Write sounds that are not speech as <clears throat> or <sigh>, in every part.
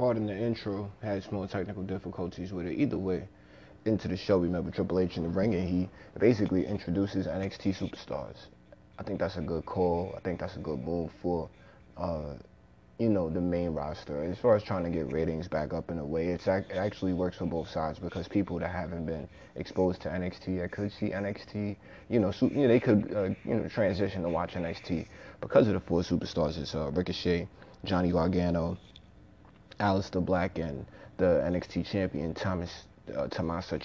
pardon the intro, had small technical difficulties with it. Either way, into the show, we met with Triple H in the ring, and he basically introduces NXT superstars. I think that's a good call. I think that's a good move for, uh, you know, the main roster. As far as trying to get ratings back up in a way, it's it actually works for both sides because people that haven't been exposed to NXT, that could see NXT, you know, so, you know they could, uh, you know, transition to watch NXT because of the four superstars. It's uh, Ricochet, Johnny Gargano, Aleister Black, and the NXT champion Thomas uh, Tommaso.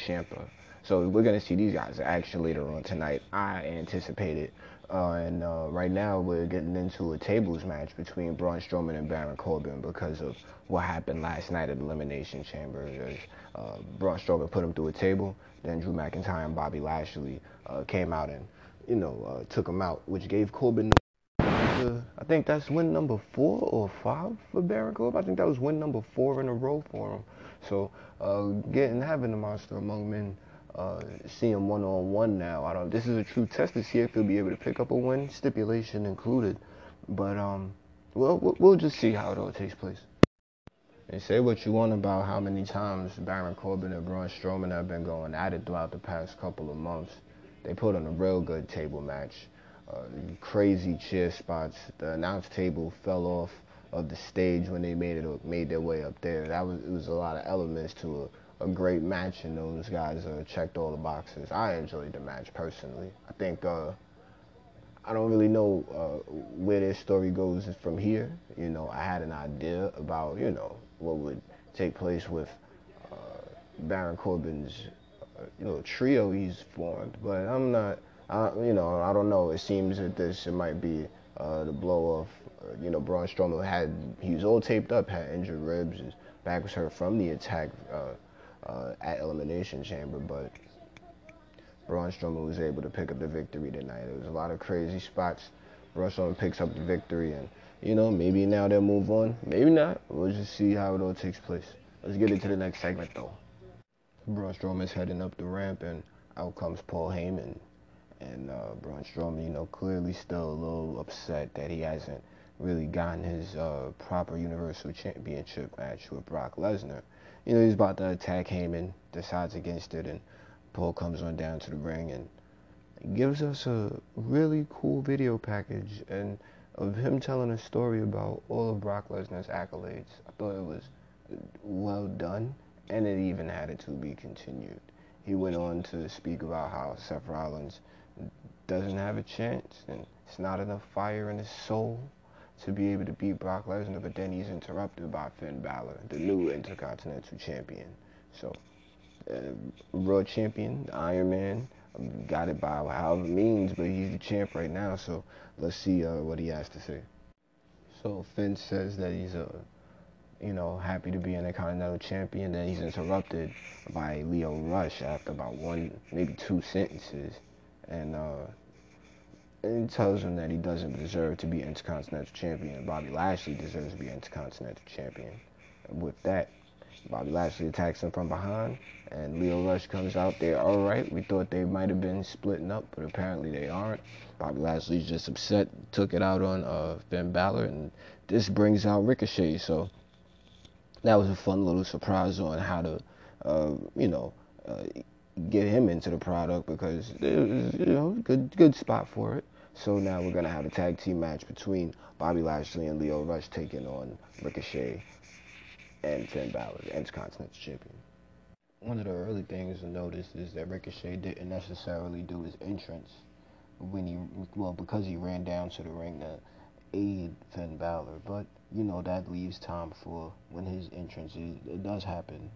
So we're gonna see these guys action later on tonight. I anticipate it. Uh, and uh, right now we're getting into a tables match between Braun Strowman and Baron Corbin because of what happened last night at Elimination Chamber. Uh, Braun Strowman put him through a table. Then Drew McIntyre and Bobby Lashley uh, came out and you know uh, took him out, which gave Corbin. I think that's win number four or five for Baron Corbin. I think that was win number four in a row for him. So uh, getting having the monster among men, uh, him one on one now. I don't. This is a true test to see if he'll be able to pick up a win, stipulation included. But um, well, we'll just see how it all takes place. And say what you want about how many times Baron Corbin and Braun Strowman have been going at it throughout the past couple of months. They put on a real good table match. Uh, crazy chair spots. The announce table fell off of the stage when they made it made their way up there. That was it was a lot of elements to a, a great match, and those guys uh, checked all the boxes. I enjoyed the match personally. I think uh, I don't really know uh, where their story goes from here. You know, I had an idea about you know what would take place with uh, Baron Corbin's uh, you know trio he's formed, but I'm not. I, you know, I don't know. It seems that this it might be uh, the blow off you know, Braun Strowman had he was all taped up, had injured ribs, his back was hurt from the attack uh, uh, at Elimination Chamber, but Braun Strowman was able to pick up the victory tonight. There was a lot of crazy spots. Braun Strowman picks up the victory, and you know, maybe now they'll move on, maybe not. We'll just see how it all takes place. Let's get into the next segment, though. Braun Strowman's heading up the ramp, and out comes Paul Heyman. And uh, Braun Strowman, you know, clearly still a little upset that he hasn't really gotten his uh, proper Universal Championship match with Brock Lesnar. You know, he's about to attack Heyman, decides against it, and Paul comes on down to the ring and gives us a really cool video package and of him telling a story about all of Brock Lesnar's accolades. I thought it was well done, and it even had it to be continued. He went on to speak about how Seth Rollins doesn't have a chance and it's not enough fire in his soul to be able to beat Brock Lesnar, but then he's interrupted by Finn Balor, the new Intercontinental Champion. So, uh, Champion, Iron Man, um, got it by however means, but he's the champ right now. So let's see uh, what he has to say. So Finn says that he's uh, you know, happy to be an Intercontinental Champion. Then he's interrupted by Lio Rush after about one, maybe two sentences, and uh, and tells him that he doesn't deserve to be Intercontinental Champion. Bobby Lashley deserves to be Intercontinental Champion. With that, Bobby Lashley attacks him from behind, and Lio Rush comes out there. All right, we thought they might have been splitting up, but apparently they aren't. Bobby Lashley's just upset, took it out on uh, Finn Balor, and this brings out Ricochet. So that was a fun little surprise on how to, uh, you know, uh, get him into the product because it was, you know, good good spot for it. So now we're gonna have a tag team match between Bobby Lashley and Lio Rush taking on Ricochet and Finn Balor, the Intercontinental Champion. One of the early things to notice is that Ricochet didn't necessarily do his entrance when he, well, because he ran down to the ring to aid Finn Balor. But you know that leaves time for when his entrance is, it does happen.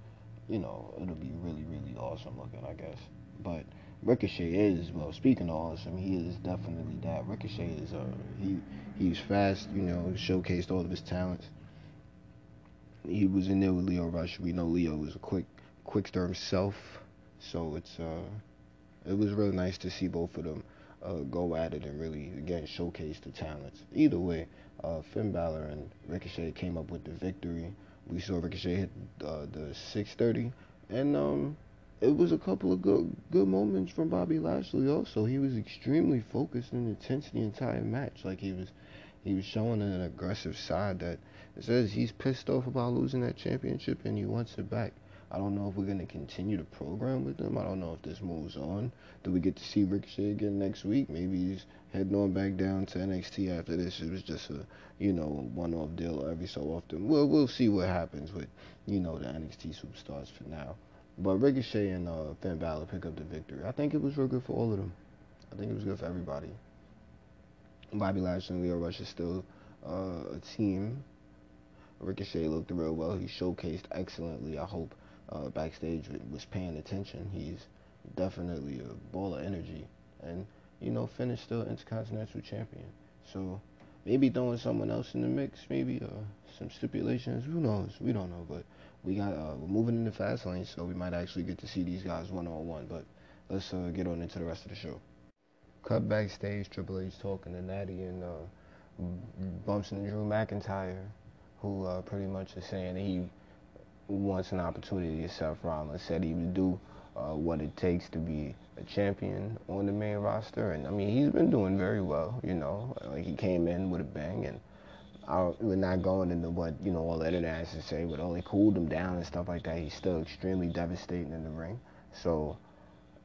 You know, it'll be really, really awesome looking, I guess. But Ricochet is well. Speaking of awesome, he is definitely that. Ricochet is uh he he's fast. You know, showcased all of his talents. He was in there with Lio Rush. We know Lio is a quick quickster himself, so it's uh it was really nice to see both of them uh, go at it and really again showcase the talents. Either way, uh, Finn Balor and Ricochet came up with the victory. We saw Ricochet hit uh, the 630, and um it was a couple of good good moments from Bobby Lashley also. He was extremely focused and intense the entire match. Like he was he was showing an aggressive side that says he's pissed off about losing that championship and he wants it back. I don't know if we're gonna continue the program with them. I don't know if this moves on. Do we get to see Ricochet again next week? Maybe he's heading on back down to NXT after this. It was just a you know one-off deal every so often. We'll we'll see what happens with you know the NXT superstars for now. But Ricochet and uh, Finn Balor pick up the victory. I think it was real good for all of them. I think it was good for everybody. Bobby Lashley and Lio Rush is still uh, a team. Ricochet looked real well. He showcased excellently. I hope uh, backstage was paying attention. He's definitely a ball of energy. And, you know, Finn is still Intercontinental Champion. So maybe throwing someone else in the mix, maybe uh, some stipulations. Who knows? We don't know. But we got uh, we're moving in the fast lane, so we might actually get to see these guys one on one. But let's uh, get on into the rest of the show. Cut backstage, Triple H talking to Natty and uh, bumps into Drew McIntyre, who uh, pretty much is saying he wants an opportunity. Seth Rollins said he would do uh, what it takes to be a champion on the main roster, and I mean he's been doing very well. You know, like he came in with a bang, and I, we're not going into what you know all the to say, but only cooled him down and stuff like that. He's still extremely devastating in the ring. So,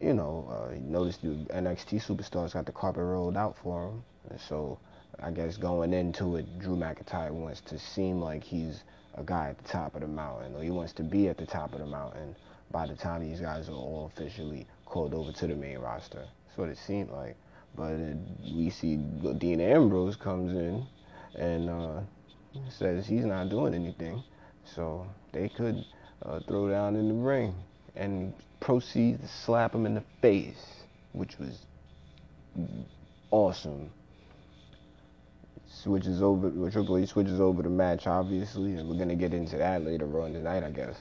you know, uh, noticed the NXT superstars got the carpet rolled out for him, and so. I guess going into it, Drew McIntyre wants to seem like he's a guy at the top of the mountain, or he wants to be at the top of the mountain by the time these guys are all officially called over to the main roster. That's what it seemed like. But it, we see Dean Ambrose comes in and uh, says he's not doing anything, so they could uh, throw down in the ring and proceed to slap him in the face, which was awesome switches over, well, Triple H switches over the match, obviously, and we're gonna get into that later on tonight, I guess.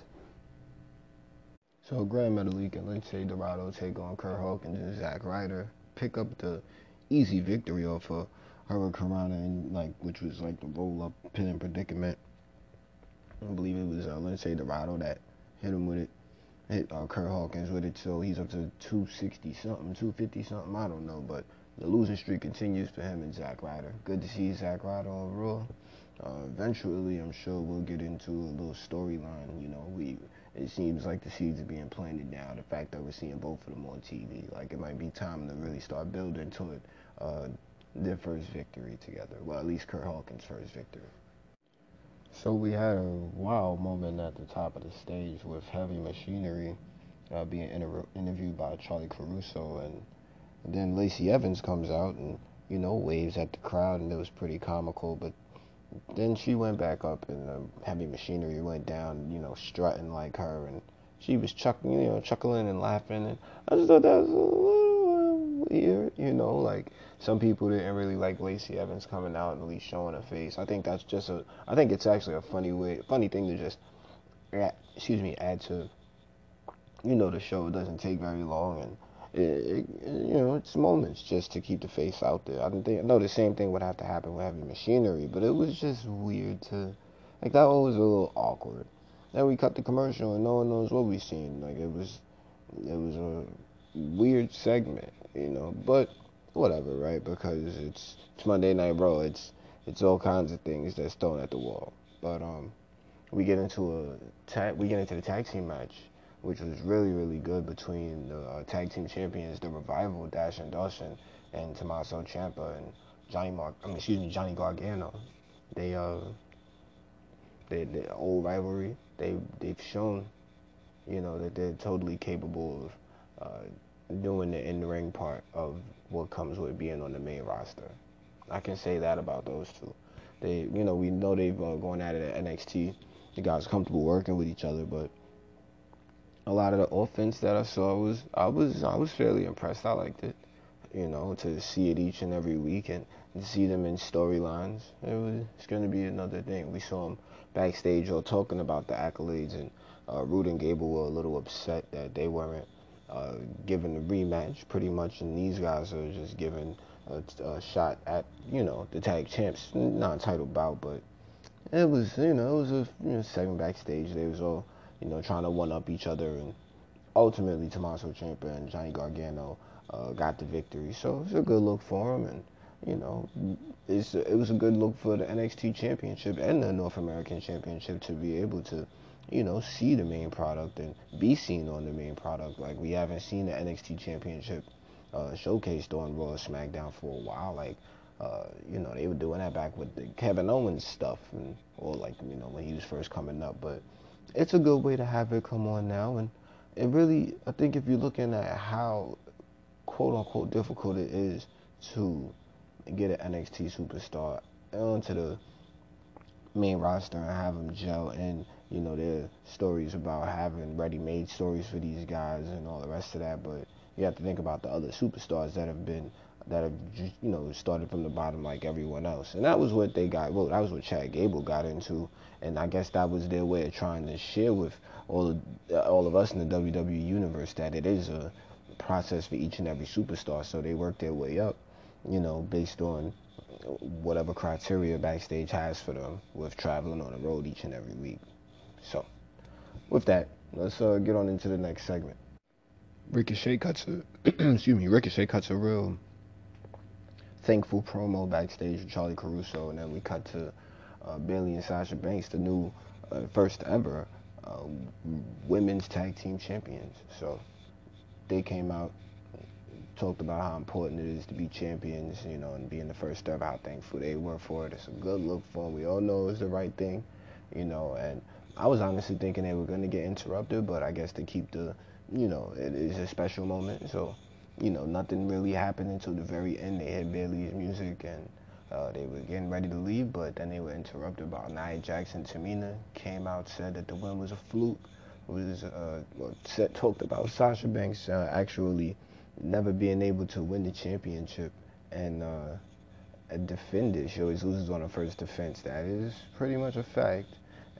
So Gran Metalik and Lince Dorado take on Kurt Hawkins and Zack Ryder, pick up the easy victory off of Hurricanrana, and like which was like the roll up pin predicament. I believe it was uh, Lince Dorado that hit him with it, hit uh, Kurt Hawkins with it, so he's up to 260 something, 250 something, I don't know, but the losing streak continues for him and Zack Ryder. Good to see Zack Ryder on Raw. Uh, eventually, I'm sure we'll get into a little storyline. You know, we it seems like the seeds are being planted now. The fact that we're seeing both of them on TV, like it might be time to really start building to it. Uh, their first victory together. Well, at least Kurt Hawkins' first victory. So we had a wild moment at the top of the stage with Heavy Machinery uh, being inter- interviewed by Charlie Caruso and and then Lacey Evans comes out and, you know, waves at the crowd, and it was pretty comical. But then she went back up, and the heavy machinery went down, you know, strutting like her, and she was chuckling, you know, chuckling and laughing, and I just thought that was a little weird, you know, like some people didn't really like Lacey Evans coming out and at least showing her face. I think that's just a, I think it's actually a funny way, funny thing to just, excuse me, add to, you know, the show. Doesn't take very long, and it, you know, it's moments just to keep the face out there. I think I know the same thing would have to happen with heavy machinery, but it was just weird to, like that was a little awkward. Then we cut the commercial and no one knows what we seen. Like it was, it was a weird segment, you know. But whatever, right? Because it's it's Monday Night Raw. It's it's all kinds of things that's thrown at the wall. But um, we get into a tag. We get into the tag team match which was really, really good between the uh, tag team champions, the Revival, Dash and Dawson, and Tommaso Ciampa and Johnny Mark. I mean, excuse me, Johnny Gargano. They uh, they the old rivalry. They they've shown, you know, that they're totally capable of uh, doing the in the ring part of what comes with being on the main roster. I can say that about those two. They, you know, we know they've uh, gone at it at NXT. The guys comfortable working with each other, but a lot of the offense that I saw was I was I was fairly impressed. I liked it, you know, to see it each and every week and see them in storylines. It was it's going to be another thing. We saw them backstage all talking about the accolades, and uh, Roode and Gable were a little upset that they weren't uh, given the rematch, pretty much, and these guys are just given a, a shot at you know the tag champs, not title bout, but it was you know it was a you know, backstage. They was all you know, trying to one up each other. And ultimately, Tommaso Ciampa and Johnny Gargano uh, got the victory. So it's a good look for them. And you know, it's it was a good look for the NXT Championship and the North American Championship to be able to, you know, see the main product and be seen on the main product. Like we haven't seen the NXT Championship uh, showcased on Raw or SmackDown for a while. Like, uh, you know, they were doing that back with the Kevin Owens stuff, and or like you know when he was first coming up. But it's a good way to have it come on now, and it really, I think, if you're looking at how quote unquote difficult it is to get an NXT superstar onto the main roster and have them gel and you know their stories about having ready-made stories for these guys and all the rest of that. But you have to think about the other superstars that have been that have you know started from the bottom like everyone else and that was what they got well that was what Chad Gable got into and I guess that was their way of trying to share with all of, all of us in the WWE universe that it is a process for each and every superstar so they work their way up you know, based on whatever criteria backstage has for them with traveling on the road each and every week. So, with that, let's uh, get on into the next segment. Ricochet cuts a, <clears throat> excuse me, Ricochet cuts a real thankful promo backstage with Charlie Caruso, and then we cut to uh, Bayley and Sasha Banks, the new uh, first ever uh, women's tag team champions. So they came out talked about how important it is to be champions, you know, and being the first ever, how thankful they were for it. It's a good look for them. We all know it's the right thing, you know, and I was honestly thinking they were going to get interrupted, but I guess to keep the, you know, it is a special moment. So, you know, nothing really happened until the very end. They had Bayley's music and uh, they were getting ready to leave, but then they were interrupted by Nia Jackson. Tamina came out, said that the win was a fluke. Was uh, said, talked about Sasha Banks uh, actually never being able to win the championship and uh, defend it. She always loses on her first defense. That is pretty much a fact.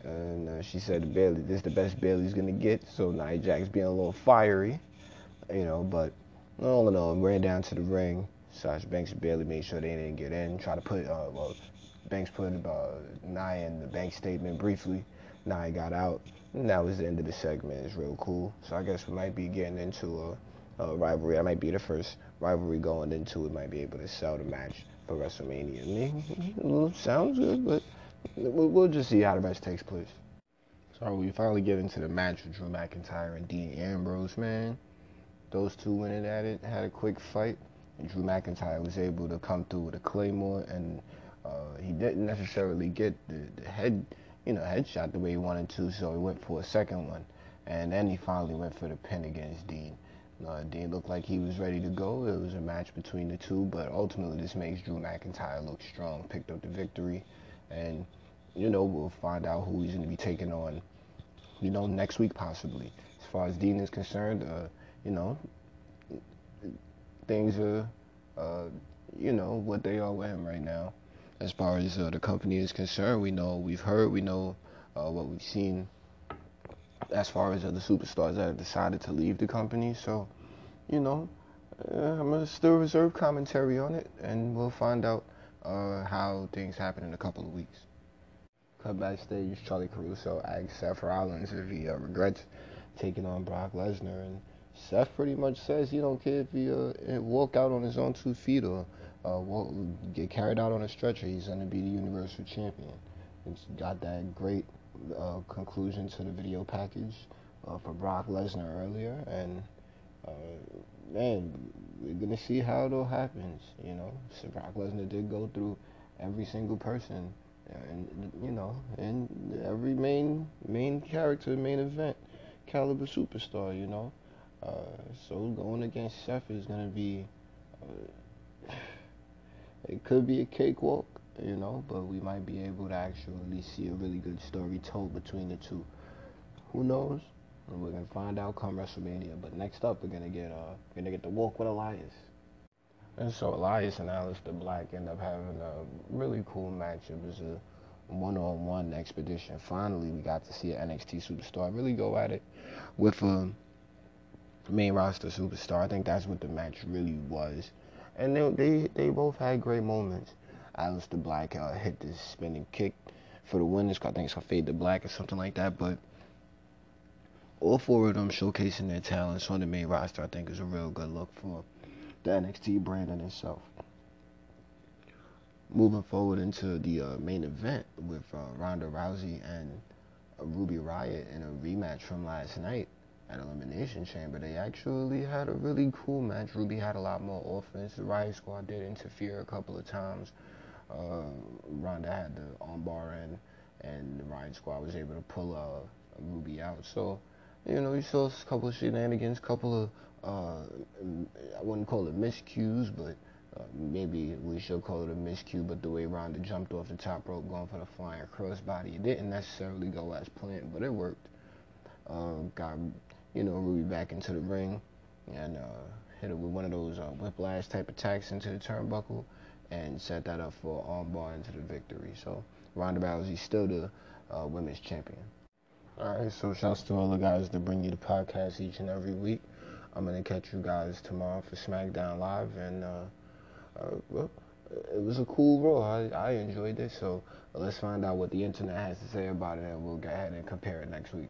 And uh, she said Bayley, this is the best Bayley's gonna get. So Nia Jax being a little fiery, you know. But all in all, ran down to the ring. Sasha Banks Bayley made sure they didn't get in. Try to put, uh, well, Banks put uh, Nia in the bank statement briefly. Nia got out, and that was the end of the segment. It's real cool. So I guess we might be getting into a uh, rivalry. I might be the first rivalry going into it. Might be able to sell the match for WrestleMania. I mean, sounds good, but we'll just see how the rest takes place. So we finally get into the match with Drew McIntyre and Dean Ambrose, man. Those two went in at it, had a quick fight. Drew McIntyre was able to come through with a claymore, and uh, he didn't necessarily get the, the head, you know, headshot the way he wanted to, so he went for a second one, and then he finally went for the pin against Dean. Uh, Dean looked like he was ready to go. It was a match between the two, but ultimately this makes Drew McIntyre look strong. Picked up the victory, and you know we'll find out who he's going to be taking on. You know next week possibly. As far as Dean is concerned, uh, you know things are, uh, you know what they are with right now. As far as uh, the company is concerned, we know we've heard, we know uh, what we've seen as far as other superstars that have decided to leave the company. So, you know, uh, I'm gonna still reserve commentary on it, and we'll find out uh, how things happen in a couple of weeks. Cut backstage, Charlie Caruso asks Seth Rollins if he uh, regrets taking on Brock Lesnar, and Seth pretty much says he don't care if he uh, walk out on his own two feet or uh, walk, get carried out on a stretcher. He's gonna be the Universal Champion. It's got that great uh, conclusion to the video package uh, for Brock Lesnar earlier, and uh, man, we're gonna see how it all happens. You know, so Brock Lesnar did go through every single person, and you know, and every main main character, main event, caliber superstar. You know, uh, so going against Seth is gonna be. Uh, it could be a cakewalk you know, but we might be able to actually see a really good story told between the two. Who knows? We're gonna find out come WrestleMania. But next up, we're gonna get uh, we're gonna get the walk with Elias. And so Elias and Aleister Black end up having a really cool match. It was a one-on-one expedition. Finally, we got to see an NXT superstar really go at it with a main roster superstar. I think that's what the match really was. And they they, they both had great moments. Aleister Black uh, hit this spinning kick for the win. I think it's called Fade to Black or something like that. But all four of them showcasing their talents on the main roster, I think, is a real good look for the NXT brand in itself. moving forward into the uh, main event with uh, Ronda Rousey and Ruby Riott in a rematch from last night at Elimination Chamber. They actually had a really cool match. Ruby had a lot more offense. The Riott Squad did interfere a couple of times. Uh, Ronda had the armbar in, and the Riott Squad was able to pull uh, Ruby out. So, you know, you saw a couple of shenanigans, couple of uh, I wouldn't call it miscues, but uh, maybe we should call it a miscue, but the way Ronda jumped off the top rope going for the flying crossbody, it didn't necessarily go as planned, but it worked. Uh, got, you know, Ruby back into the ring and uh, hit it with one of those uh, whiplash type attacks into the turnbuckle and set that up for armbar into the victory. So Ronda Rousey still the uh, women's champion. All right, so shouts to all the guys that bring you the podcast each and every week. I'm gonna catch you guys tomorrow for SmackDown Live, and uh, uh, well, it was a cool role. I, I enjoyed it. So let's find out what the internet has to say about it, and we'll go ahead and compare it next week.